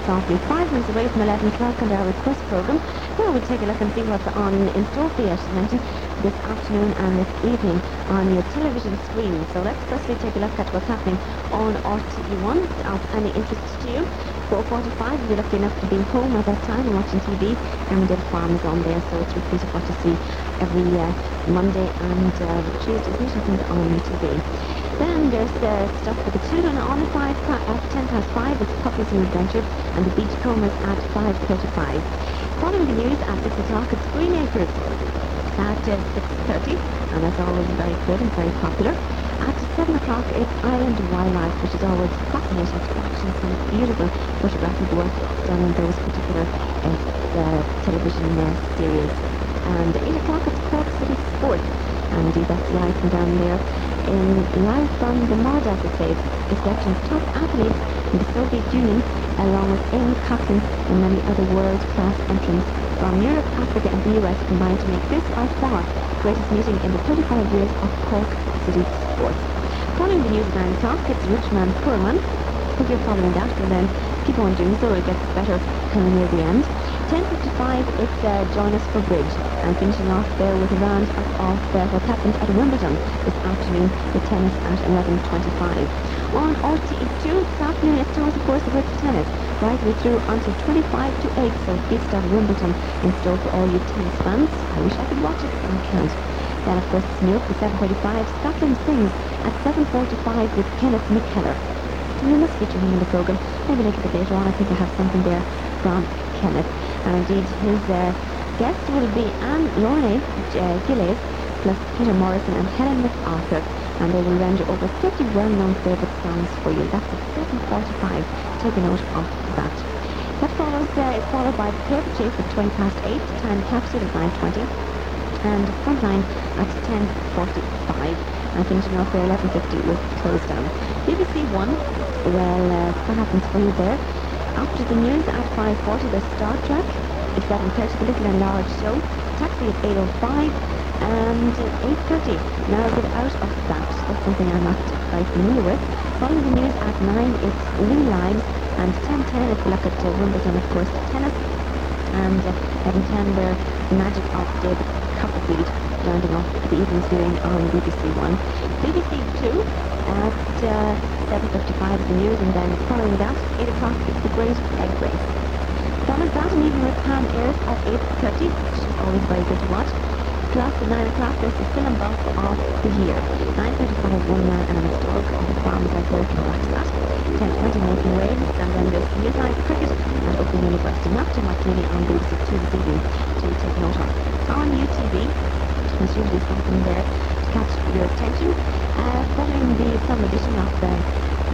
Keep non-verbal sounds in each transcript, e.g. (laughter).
Down Softly. Five minutes away from 11 o'clock and our request programme, where we'll take a look and see what's on in store for you, this afternoon and this evening on your television screen. So let's firstly take a look at what's happening on RTE1 of any interest to you. 4.45, if you're lucky enough to be home at that time and watching TV, Emmerdale Farm is on there, so it's repeated what you see every uh, Monday and uh, Tuesday, I think, on TV. Then there's uh, stuff for the children on at 5, at 10 past 5, it's Puppies and Adventure, and the Beachcombers at 5.35. Following the news at 6 o'clock, it's Green Acres at uh, 6.30, and that's always very good and very popular. At 7 o'clock, it's Island Wildlife, which is always fascinating to watch and some beautiful photographic work done in those particular uh, uh, television series. And 8 o'clock, it's Cork City Sports, and that's live from down there in live from the Mardas Estate. A selection of top athletes in the Soviet Union, along with Eamonn Coghlan and many other world-class entrants from Europe, Africa and the US combined to make this by far greatest meeting in the 35 years of Cork City sports. Following the news at 9 o'clock, it's Rich Man, Poor Man. If you're following that, well then keep on doing so, it gets better coming near the end. 10.55, it's uh, Join Us for Bridge. And finishing off there with a round of, uh, what happened at Wimbledon this afternoon with tennis at 11.25. On RTE2 this afternoon, it starts, of course, with tennis right the way through until 25 to 8, so big start Wimbledon in store for all you tennis fans. I wish I could watch it, but I can't. Then, of course, York at 7.45. Scotland sings at 7.45 with Kenneth McKellar. We must feature him in the programme. Maybe a little bit later on. I think I have something there from Kenneth. And indeed, his uh, guests will be Anne Lorne Gillies, plus Peter Morrison and Helen MacArthur. And they will render over 50 well-known favourite songs for you. That's at 7.45. Take a note of that. That follows, uh, is followed by the paper chase at 20 past 8, time capsule at 9.20 and Frontline at 10.45 and finishing off there 11.50 with Close Down. BBC One, well, uh, what happens for you there? After the news at 5.40, the Star Trek, it's 7.30, the Little and Large Show, Taxi at 8.05 and 8.30. Now get out of that. That's something I'm not very familiar with. Following the news at 9, it's Lives and 10.10 is the look at uh, Wimbledon, of course, tennis and uh, 11.10 the magic of David Copperfield rounding off the evening's viewing on BBC One. BBC Two at uh, 7.55 is the news and then following that, 8 o'clock is the Great Egg Race. That and even Pam Ayres at 8.30, which is always very good to watch. Plus at 9 o'clock there's the film buff of the year. 9.35 One Man and a Dog on the farms Burke and watch that. 10.20 Making Waves and then there's Midnight Cricket and Open University. Not too much really on BBC Two this evening to take note of on UTV. There's usually something there to catch your attention. Uh, following the edition of the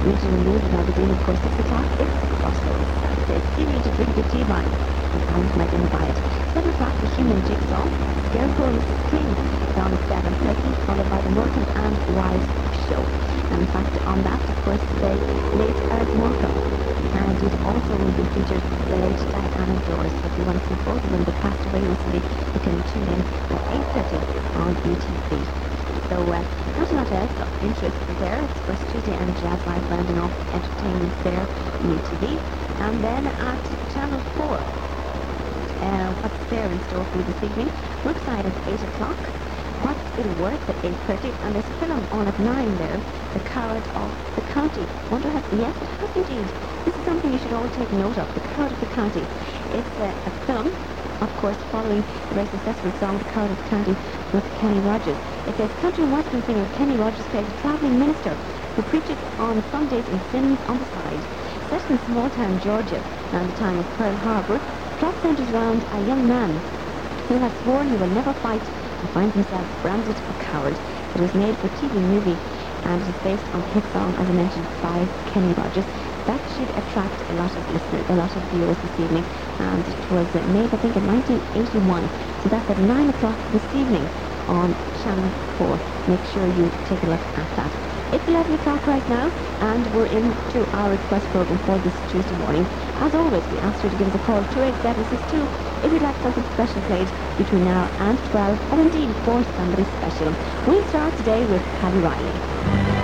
regional news with Aberdeen, of course, 6 o'clock, it's Crossroads. It's TV to drink the tea by, and I'm Megan Wyatt. 7 o'clock, the human jigsaw. Scarecrow Mrs. King down at 7.30, followed by the Morecambe and Wise show. And in fact, on that, of course, the late Eric Morecambe. And it also will be featured the late Diana Dors. So if you want to see both of them that passed away recently, you can tune in at 8.30 on UTV. So uh, not a lot else of interest there. It's First Tuesday and Jazz Live London entertainment there on UTV. And then at Channel 4, uh, what's there in store for you this evening? Brookside at 8 o'clock. What's it worth at 8.30? And there's a film on at 9 there, The Coward of the County. Wonder has, yes, it has indeed. This is something you should all take note of, The Coward of the County. It's a, a film, of course, following the very successful song The the County with Kenny Rogers. It says country western singer Kenny Rogers plays a travelling minister who preaches on Sundays and sins on the side. Set in small town Georgia around the time of Pearl Harbor, plot centers around a young man who has sworn he will never fight and finds himself branded a coward. It was made for TV movie and is based on hit song, as I mentioned, by Kenny Rogers. That should attract a lot of listeners, a lot of viewers this evening. And it was made, I think, in 1981. So that's at 9 o'clock this evening on Channel 4. Make sure you take a look at that. It's 11 o'clock right now, and we're into our request program for this Tuesday morning. As always, we ask you to give us a call, 28762, if you'd like something special played between now and 12, or indeed for somebody special. We'll start today with Paddy Reilly.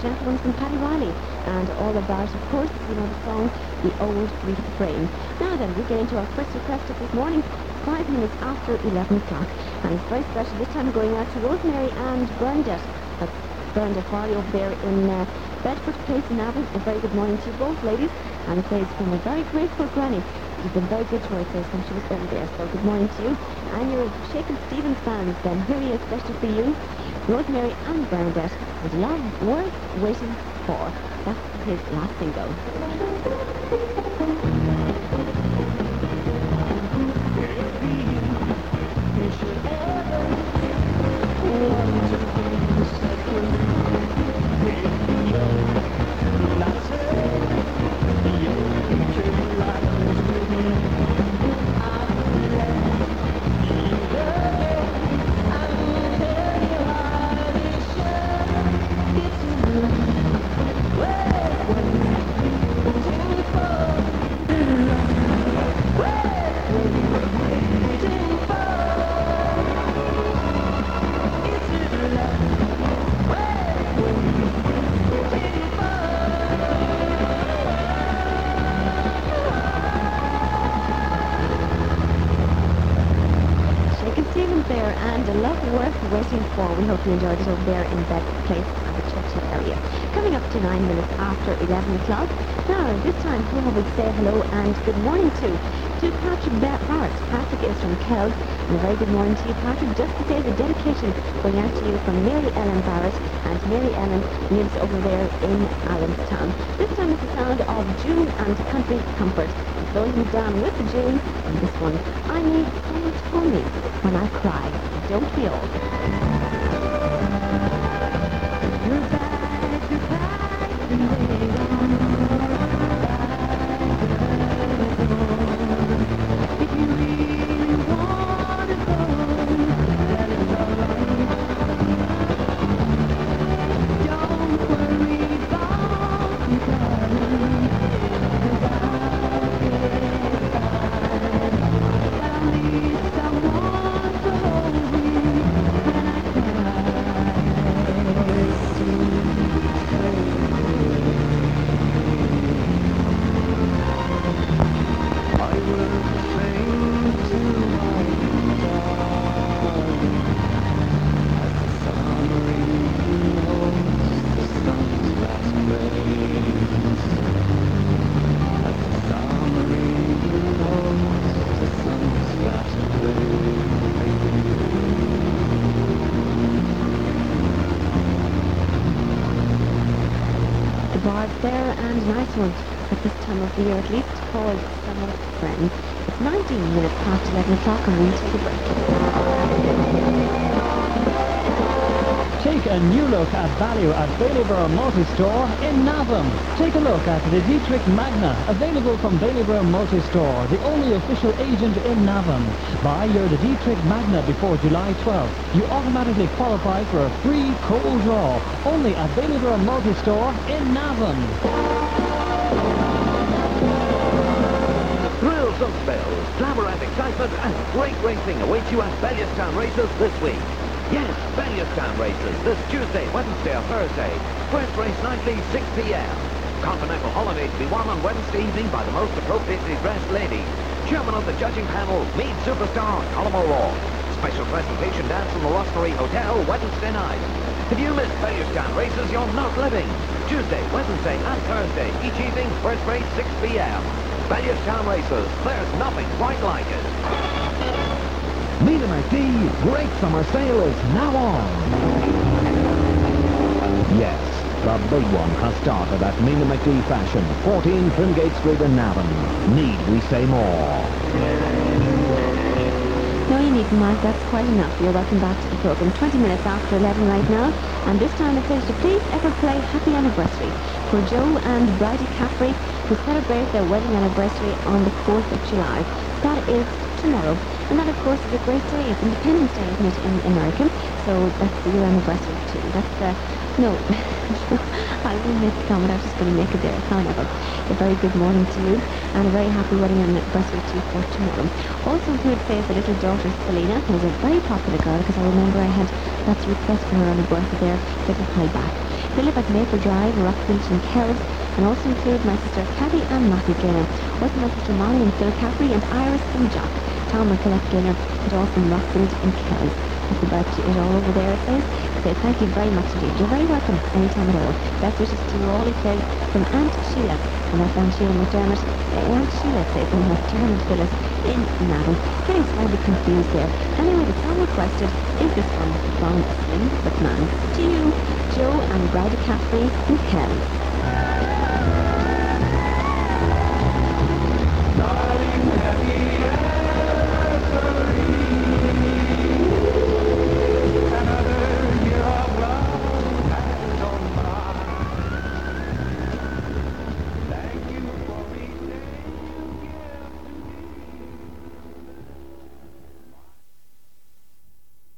Gentlemen, from Paddy Reilly. And all about, of course, you know the song, The Old Refrain. Now then, we get into our first request of this morning, five minutes after 11 o'clock. And it's very special this time going out to Rosemary and Bernadette. That's Bernadette Farley over there in uh, Bedford Place in Navan. A very good morning to you both, ladies. And it says from a very grateful granny. You've been very good to her, says, when she was ill there. So good morning to you. And you're Shakin' Stevens fans, then here he is, special for you. Rosemary and Bernadette with Love Worth Waiting For. That's his last single. We hope you enjoyed it over there in Bedford Place and the Churchill area. Coming up to nine minutes after 11 o'clock. Now, this time, who will say hello and good morning to? To Patrick Ba- Barrett. Patrick is from Kells. And a very good morning to you, Patrick. Just to say the dedication going out to you from Mary Ellen Barrett. And Mary Ellen lives over there in Allenstown. This time it's the sound of June and Country Comfort. Slowing you down with the June. And this one, I need someone to me when I cry. Don't we all? One at this time of the year at least called Summer Friends. It's 19 minutes past 11 o'clock and we take a break. Take a new look at value at Baileyborough Multi-Store in Navan. Take a look at the Dietrich Magna, available from Baileyborough Multi-Store, the only official agent in Navan. Buy your Dietrich Magna before July 12th. You automatically qualify for a free cold draw, only at Baileyborough Multi-Store in Navan. Spells, glamour and excitement, and great racing await you at Bellewstown Races this week. Yes, Bellewstown Races this Tuesday, Wednesday or Thursday. First race nightly, 6 p.m. Continental holiday to be won on Wednesday evening by the most appropriately dressed lady. Chairman of the judging panel, Meath superstar Colm O'Rourke. Special presentation dance from the Rosemary Hotel Wednesday night. If you miss Bellewstown Races, you're not living. Tuesday, Wednesday and Thursday, each evening, first race 6 p.m. Bellewstown Races, there's nothing quite like it. Mina McD, great summer sale is now on. Yes, the big one has started at Mina McD Fashion, 14 Trimgate Street in Navan. Need we say more? No, you needn't, Mark. That's quite enough. You're welcome back to the programme. 20 minutes after 11 right now. And this time it says to please ever play Happy Anniversary for Joe and Bridie Caffrey who celebrate their wedding anniversary on the 4th of July. That is tomorrow. And that, of course, is a great day. It's Independence Day, isn't it, in America? So that's your anniversary, too. That's, uh, no. (laughs) I will make the comment. I was just going to make it there. However, a very good morning to you and a very happy wedding anniversary to you for tomorrow. Also include say the little daughter Selena, who is a very popular girl because I remember I had lots of requests for her on her birthday there, little high back. They live at Maple Drive, Rockbeach and Kells, and also include my sister Kathy and Matthew Gaynor, also my sister Molly and Phil Caffrey, and Iris and Jock, Tom and Colette Gaynor, and also Rockbeach and Kells. That's about it all over there, it says. So thank you very much indeed. You're very welcome anytime at all. Best wishes to you all, it says, from Aunt Sheila. And that's Aunt Sheila McDermott. Uh, Aunt Sheila says from her Dermot Phyllis in Navan. Getting slightly confused there. Anyway, the song requested is this one from Slim McMahon. To you, Joe and Brad Caffrey in Kells.